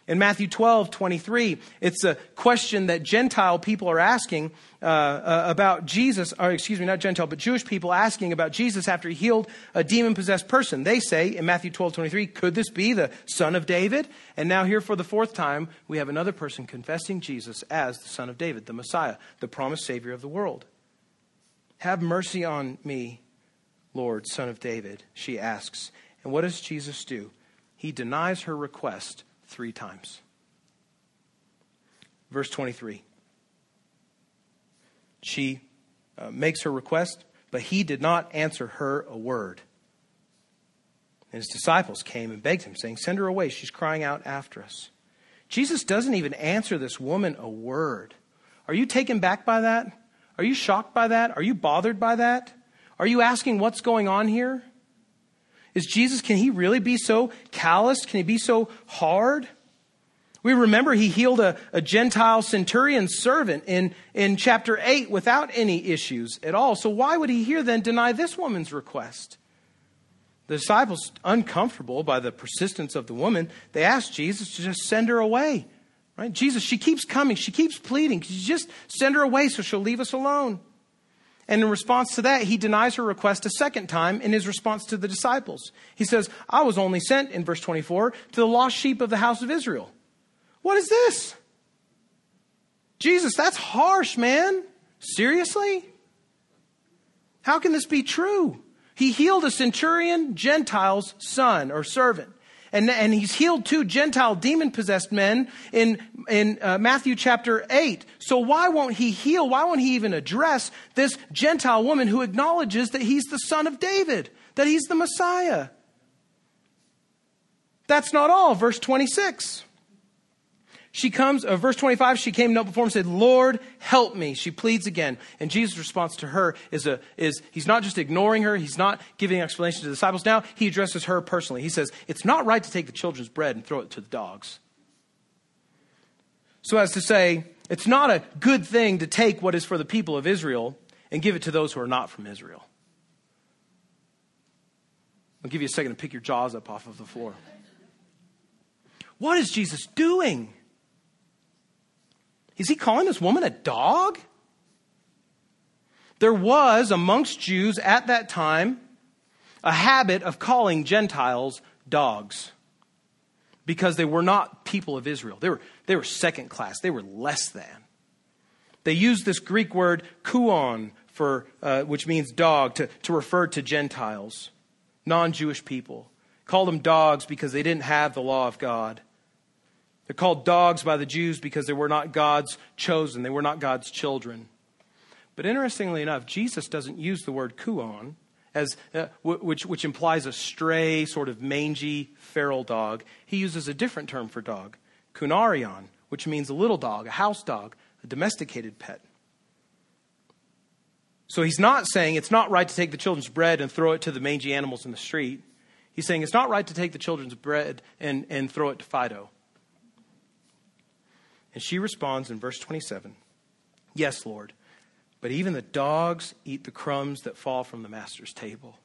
Speaker 1: In Matthew 12, 23, it's a question that Gentile people are asking uh, uh, about Jesus, or excuse me, not Gentile, but Jewish people asking about Jesus after he healed a demon possessed person. They say in Matthew 12, 23, could this be the son of David? And now, here for the fourth time, we have another person confessing Jesus as the son of David, the Messiah, the promised Savior of the world. Have mercy on me, Lord, son of David, she asks. And what does Jesus do? He denies her request three times. Verse 23. She uh, makes her request, but he did not answer her a word. And his disciples came and begged him, saying, Send her away. She's crying out after us. Jesus doesn't even answer this woman a word. Are you taken back by that? Are you shocked by that? Are you bothered by that? Are you asking what's going on here? Is Jesus, can he really be so callous? Can he be so hard? We remember he healed a, a Gentile centurion servant in, in chapter 8 without any issues at all. So why would he here then deny this woman's request? The disciples, uncomfortable by the persistence of the woman, they asked Jesus to just send her away. Right? Jesus, she keeps coming. She keeps pleading. Just send her away so she'll leave us alone? And in response to that, he denies her request a second time in his response to the disciples. He says, I was only sent, in verse 24, to the lost sheep of the house of Israel. What is this? Jesus, that's harsh, man. Seriously? How can this be true? He healed a centurion Gentile's son or servant. And, and he's healed two Gentile demon possessed men in, in uh, Matthew chapter 8. So why won't he heal? Why won't he even address this Gentile woman who acknowledges that he's the son of David, that he's the Messiah? That's not all. Verse 26. She comes, uh, verse 25, she came up before him and said, Lord, help me. She pleads again. And Jesus' response to her is, a, is he's not just ignoring her, he's not giving explanation to the disciples. Now he addresses her personally. He says, It's not right to take the children's bread and throw it to the dogs. So as to say, it's not a good thing to take what is for the people of Israel and give it to those who are not from Israel. I'll give you a second to pick your jaws up off of the floor. What is Jesus doing? Is he calling this woman a dog? There was amongst Jews at that time a habit of calling Gentiles dogs because they were not people of Israel. They were, they were second class, they were less than. They used this Greek word kuon, for, uh, which means dog, to, to refer to Gentiles, non Jewish people. Called them dogs because they didn't have the law of God. They're called dogs by the Jews because they were not God's chosen, they were not God's children. But interestingly enough, Jesus doesn't use the word kuon, as, uh, which, which implies a stray, sort of mangy, feral dog. He uses a different term for dog, kunarion, which means a little dog, a house dog, a domesticated pet. So he's not saying it's not right to take the children's bread and throw it to the mangy animals in the street. He's saying it's not right to take the children's bread and, and throw it to Fido. And she responds in verse 27 Yes, Lord, but even the dogs eat the crumbs that fall from the master's table.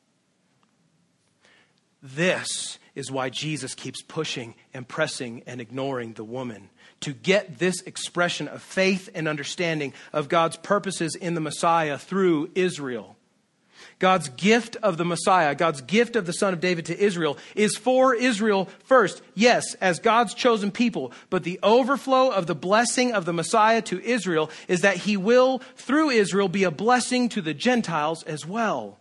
Speaker 1: This is why Jesus keeps pushing and pressing and ignoring the woman to get this expression of faith and understanding of God's purposes in the Messiah through Israel. God's gift of the Messiah, God's gift of the Son of David to Israel, is for Israel first, yes, as God's chosen people. But the overflow of the blessing of the Messiah to Israel is that he will, through Israel, be a blessing to the Gentiles as well.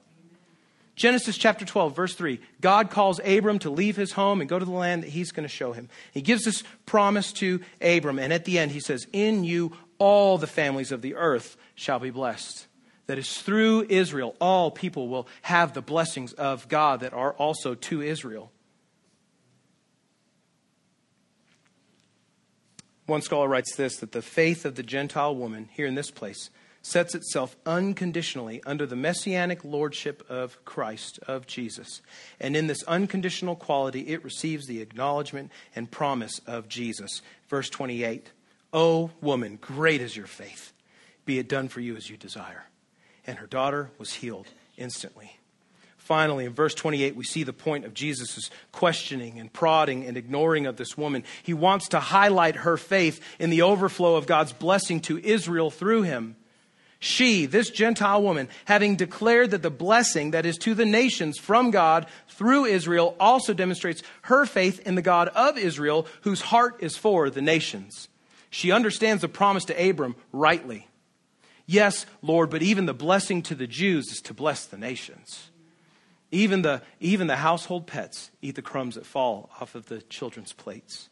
Speaker 1: Genesis chapter 12, verse 3. God calls Abram to leave his home and go to the land that he's going to show him. He gives this promise to Abram, and at the end he says, In you all the families of the earth shall be blessed that is through Israel, all people will have the blessings of God that are also to Israel. One scholar writes this that the faith of the Gentile woman here in this place sets itself unconditionally under the messianic lordship of Christ, of Jesus. And in this unconditional quality, it receives the acknowledgement and promise of Jesus. Verse 28 O woman, great is your faith. Be it done for you as you desire and her daughter was healed instantly. Finally, in verse 28, we see the point of Jesus' questioning and prodding and ignoring of this woman. He wants to highlight her faith in the overflow of God's blessing to Israel through him. She, this Gentile woman, having declared that the blessing that is to the nations from God through Israel also demonstrates her faith in the God of Israel, whose heart is for the nations. She understands the promise to Abram rightly. Yes, Lord, but even the blessing to the Jews is to bless the nations. Even the, even the household pets eat the crumbs that fall off of the children's plates.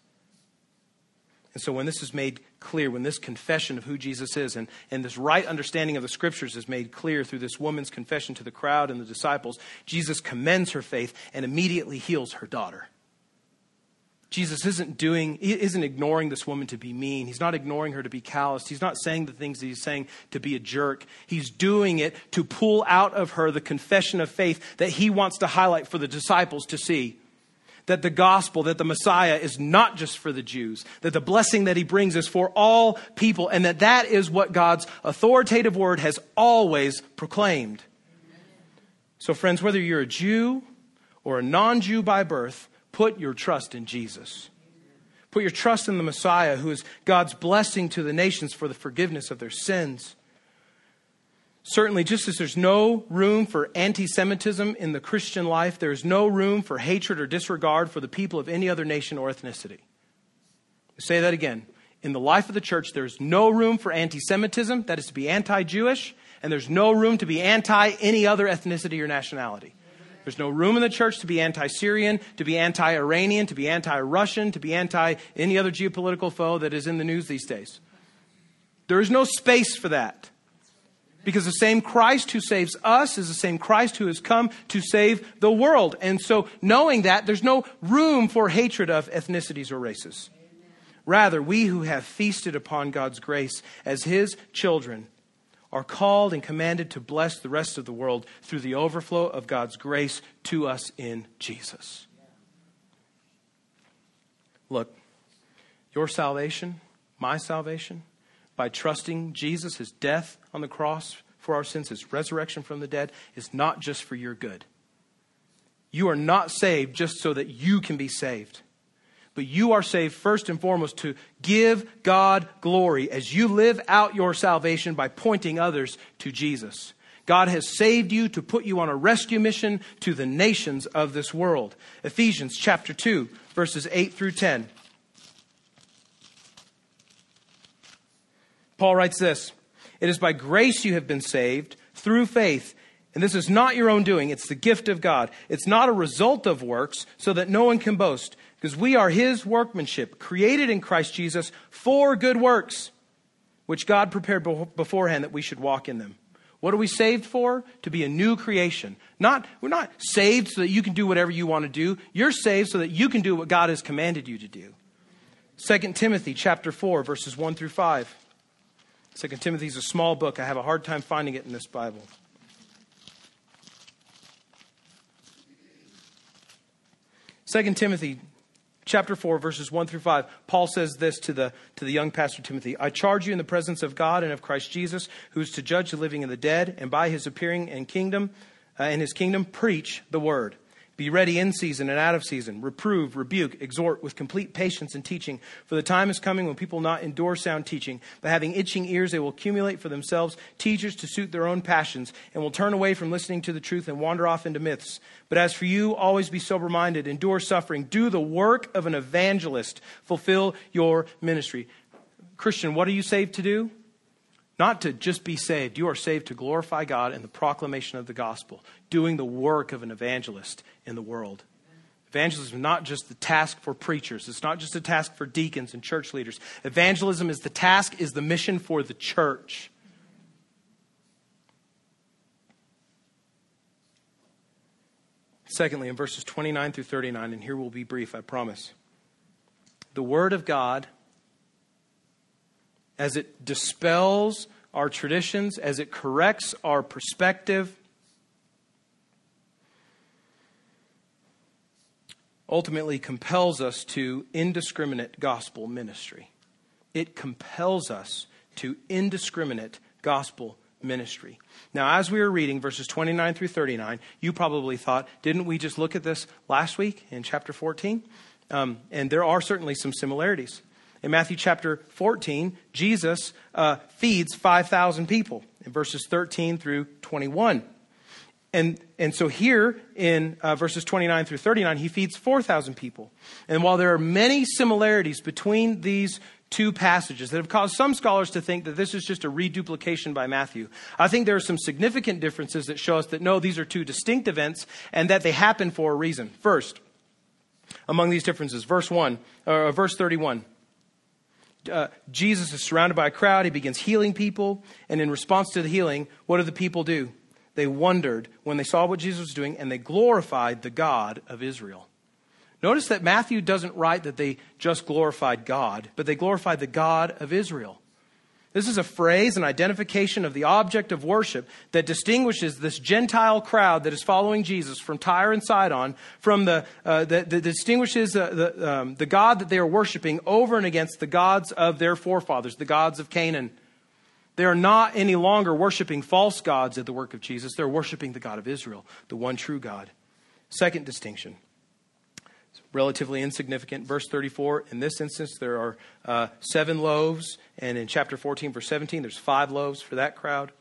Speaker 1: And so, when this is made clear, when this confession of who Jesus is and, and this right understanding of the scriptures is made clear through this woman's confession to the crowd and the disciples, Jesus commends her faith and immediately heals her daughter. Jesus isn't doing, he isn't ignoring this woman to be mean. He's not ignoring her to be calloused. He's not saying the things that he's saying to be a jerk. He's doing it to pull out of her the confession of faith that he wants to highlight for the disciples to see. That the gospel, that the Messiah is not just for the Jews, that the blessing that he brings is for all people, and that that is what God's authoritative word has always proclaimed. So, friends, whether you're a Jew or a non Jew by birth, Put your trust in Jesus. Put your trust in the Messiah, who is God's blessing to the nations for the forgiveness of their sins. Certainly, just as there's no room for anti Semitism in the Christian life, there is no room for hatred or disregard for the people of any other nation or ethnicity. I say that again. In the life of the church, there's no room for anti Semitism, that is to be anti Jewish, and there's no room to be anti any other ethnicity or nationality. There's no room in the church to be anti Syrian, to be anti Iranian, to be anti Russian, to be anti any other geopolitical foe that is in the news these days. There is no space for that. Because the same Christ who saves us is the same Christ who has come to save the world. And so, knowing that, there's no room for hatred of ethnicities or races. Rather, we who have feasted upon God's grace as His children are called and commanded to bless the rest of the world through the overflow of God's grace to us in Jesus. Look, your salvation, my salvation, by trusting Jesus, his death on the cross for our sins, his resurrection from the dead, is not just for your good. You are not saved just so that you can be saved. But you are saved first and foremost to give God glory as you live out your salvation by pointing others to Jesus. God has saved you to put you on a rescue mission to the nations of this world. Ephesians chapter 2, verses 8 through 10. Paul writes this It is by grace you have been saved through faith. And this is not your own doing, it's the gift of God. It's not a result of works, so that no one can boast, because we are his workmanship, created in Christ Jesus for good works, which God prepared beforehand that we should walk in them. What are we saved for? To be a new creation. Not, we're not saved so that you can do whatever you want to do. You're saved so that you can do what God has commanded you to do. 2 Timothy chapter 4, verses 1 through 5. Second Timothy is a small book. I have a hard time finding it in this Bible. Second Timothy chapter 4 verses 1 through 5 paul says this to the to the young pastor timothy i charge you in the presence of god and of christ jesus who is to judge the living and the dead and by his appearing and kingdom uh, in his kingdom preach the word be ready in season and out of season. Reprove, rebuke, exhort with complete patience and teaching. For the time is coming when people will not endure sound teaching, but having itching ears, they will accumulate for themselves teachers to suit their own passions, and will turn away from listening to the truth and wander off into myths. But as for you, always be sober minded, endure suffering, do the work of an evangelist, fulfill your ministry. Christian, what are you saved to do? Not to just be saved. You are saved to glorify God in the proclamation of the gospel, doing the work of an evangelist in the world. Evangelism is not just the task for preachers. It's not just a task for deacons and church leaders. Evangelism is the task, is the mission for the church. Secondly, in verses 29 through 39, and here we'll be brief, I promise. The Word of God as it dispels our traditions, as it corrects our perspective, ultimately compels us to indiscriminate gospel ministry. It compels us to indiscriminate gospel ministry. Now, as we were reading verses 29 through 39, you probably thought, didn't we just look at this last week in chapter 14? Um, and there are certainly some similarities. In Matthew chapter 14, Jesus uh, feeds 5,000 people in verses 13 through 21. And, and so here in uh, verses 29 through 39, he feeds 4,000 people. And while there are many similarities between these two passages that have caused some scholars to think that this is just a reduplication by Matthew. I think there are some significant differences that show us that no, these are two distinct events and that they happen for a reason. First, among these differences, verse 1, or verse 31 uh, Jesus is surrounded by a crowd. He begins healing people. And in response to the healing, what do the people do? They wondered when they saw what Jesus was doing and they glorified the God of Israel. Notice that Matthew doesn't write that they just glorified God, but they glorified the God of Israel. This is a phrase, an identification of the object of worship that distinguishes this Gentile crowd that is following Jesus from Tyre and Sidon from the, uh, that, distinguishes the, um, the God that they are worshiping over and against the gods of their forefathers, the gods of Canaan. They are not any longer worshiping false gods at the work of Jesus. They're worshiping the God of Israel, the one true God. Second distinction relatively insignificant. Verse 34, in this instance, there are uh, seven loaves, and in chapter 14, verse 17, there's five loaves for that crowd.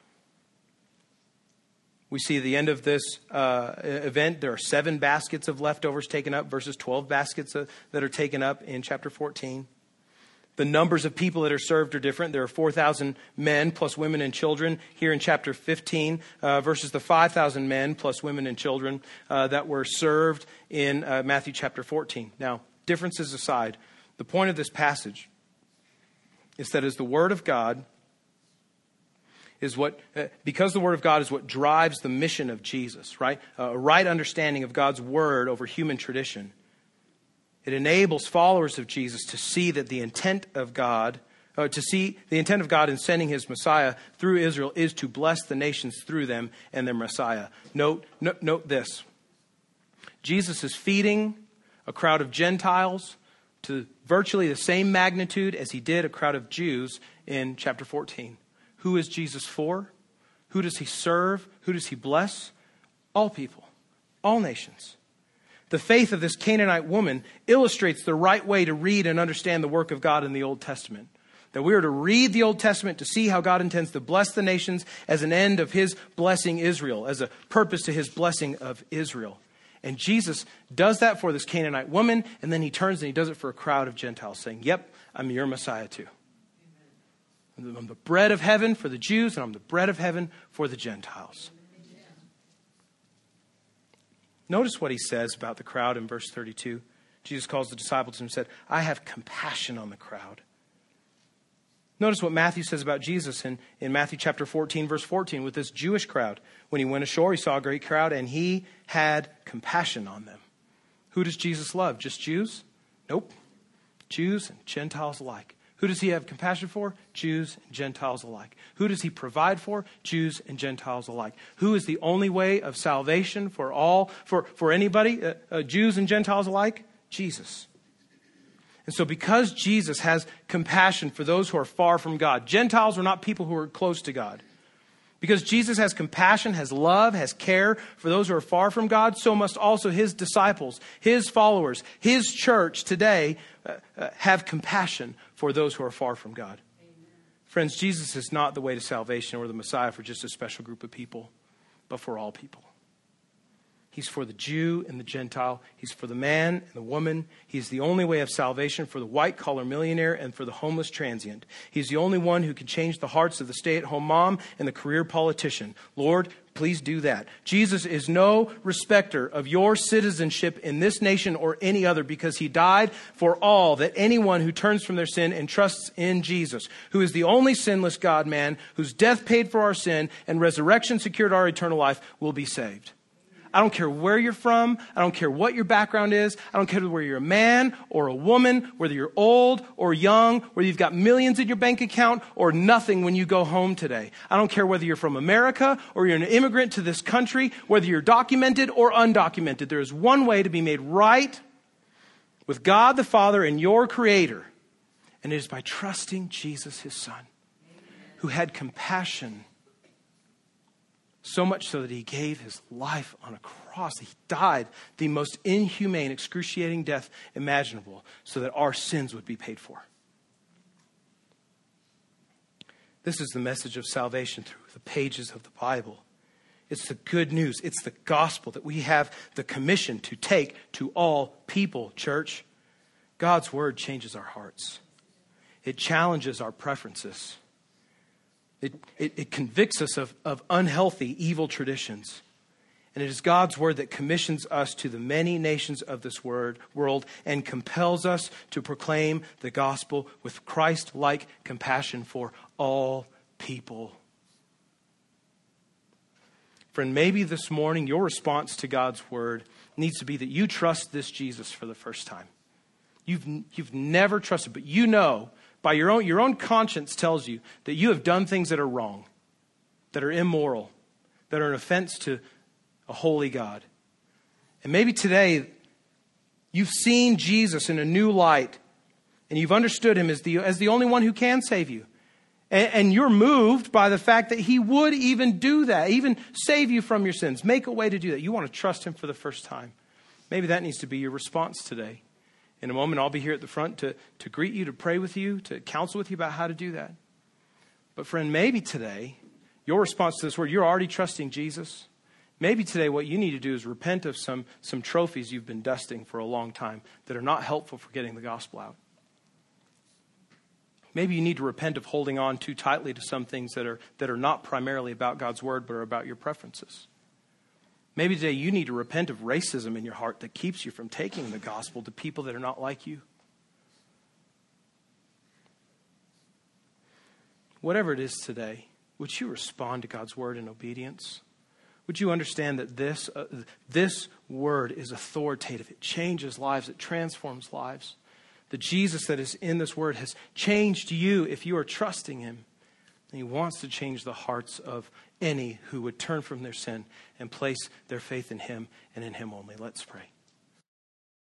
Speaker 1: We see the end of this uh, event, there are seven baskets of leftovers taken up versus 12 baskets uh, that are taken up in chapter 14. The numbers of people that are served are different. There are 4,000 men plus women and children here in chapter 15 uh, versus the 5,000 men plus women and children uh, that were served in uh, Matthew chapter 14. Now, differences aside, the point of this passage is that as the Word of God is what, uh, because the Word of God is what drives the mission of Jesus, right? a right understanding of God's Word over human tradition It enables followers of Jesus to see that the intent of God, uh, to see the intent of God in sending his Messiah through Israel is to bless the nations through them and their Messiah. Note, note, note this Jesus is feeding a crowd of Gentiles to virtually the same magnitude as he did a crowd of Jews in chapter 14. Who is Jesus for? Who does he serve? Who does he bless? All people, all nations. The faith of this Canaanite woman illustrates the right way to read and understand the work of God in the Old Testament. That we are to read the Old Testament to see how God intends to bless the nations as an end of his blessing Israel, as a purpose to his blessing of Israel. And Jesus does that for this Canaanite woman, and then he turns and he does it for a crowd of Gentiles, saying, Yep, I'm your Messiah too. I'm the bread of heaven for the Jews, and I'm the bread of heaven for the Gentiles. Notice what he says about the crowd in verse 32. Jesus calls the disciples and said, I have compassion on the crowd. Notice what Matthew says about Jesus in, in Matthew chapter 14, verse 14, with this Jewish crowd. When he went ashore, he saw a great crowd, and he had compassion on them. Who does Jesus love? Just Jews? Nope. Jews and Gentiles alike. Who does he have compassion for? Jews and Gentiles alike. Who does he provide for? Jews and Gentiles alike. Who is the only way of salvation for all, for, for anybody, uh, uh, Jews and Gentiles alike? Jesus. And so, because Jesus has compassion for those who are far from God, Gentiles are not people who are close to God. Because Jesus has compassion, has love, has care for those who are far from God, so must also his disciples, his followers, his church today uh, uh, have compassion for those who are far from God. Amen. Friends, Jesus is not the way to salvation or the Messiah for just a special group of people, but for all people. He's for the Jew and the Gentile. He's for the man and the woman. He's the only way of salvation for the white collar millionaire and for the homeless transient. He's the only one who can change the hearts of the stay at home mom and the career politician. Lord, please do that. Jesus is no respecter of your citizenship in this nation or any other because he died for all that anyone who turns from their sin and trusts in Jesus, who is the only sinless God man, whose death paid for our sin and resurrection secured our eternal life, will be saved. I don't care where you're from. I don't care what your background is. I don't care whether you're a man or a woman, whether you're old or young, whether you've got millions in your bank account or nothing when you go home today. I don't care whether you're from America or you're an immigrant to this country, whether you're documented or undocumented. There is one way to be made right with God the Father and your Creator, and it is by trusting Jesus, His Son, who had compassion so much so that he gave his life on a cross. He died the most inhumane, excruciating death imaginable so that our sins would be paid for. This is the message of salvation through the pages of the Bible. It's the good news. It's the gospel that we have the commission to take to all people, church. God's word changes our hearts, it challenges our preferences. It, it, it convicts us of, of unhealthy, evil traditions. And it is God's word that commissions us to the many nations of this word, world and compels us to proclaim the gospel with Christ like compassion for all people. Friend, maybe this morning your response to God's word needs to be that you trust this Jesus for the first time. You've, you've never trusted, but you know by your own, your own conscience tells you that you have done things that are wrong, that are immoral, that are an offense to a holy God. And maybe today you've seen Jesus in a new light and you've understood him as the, as the only one who can save you. And, and you're moved by the fact that he would even do that, even save you from your sins, make a way to do that. You want to trust him for the first time. Maybe that needs to be your response today. In a moment, I'll be here at the front to, to greet you, to pray with you, to counsel with you about how to do that. But, friend, maybe today, your response to this word, you're already trusting Jesus. Maybe today, what you need to do is repent of some, some trophies you've been dusting for a long time that are not helpful for getting the gospel out. Maybe you need to repent of holding on too tightly to some things that are, that are not primarily about God's word, but are about your preferences. Maybe today you need to repent of racism in your heart that keeps you from taking the gospel to people that are not like you. Whatever it is today, would you respond to God's word in obedience? Would you understand that this, uh, this word is authoritative? It changes lives, it transforms lives. The Jesus that is in this word has changed you if you are trusting him. And he wants to change the hearts of any who would turn from their sin and place their faith in him and in him only. Let's pray.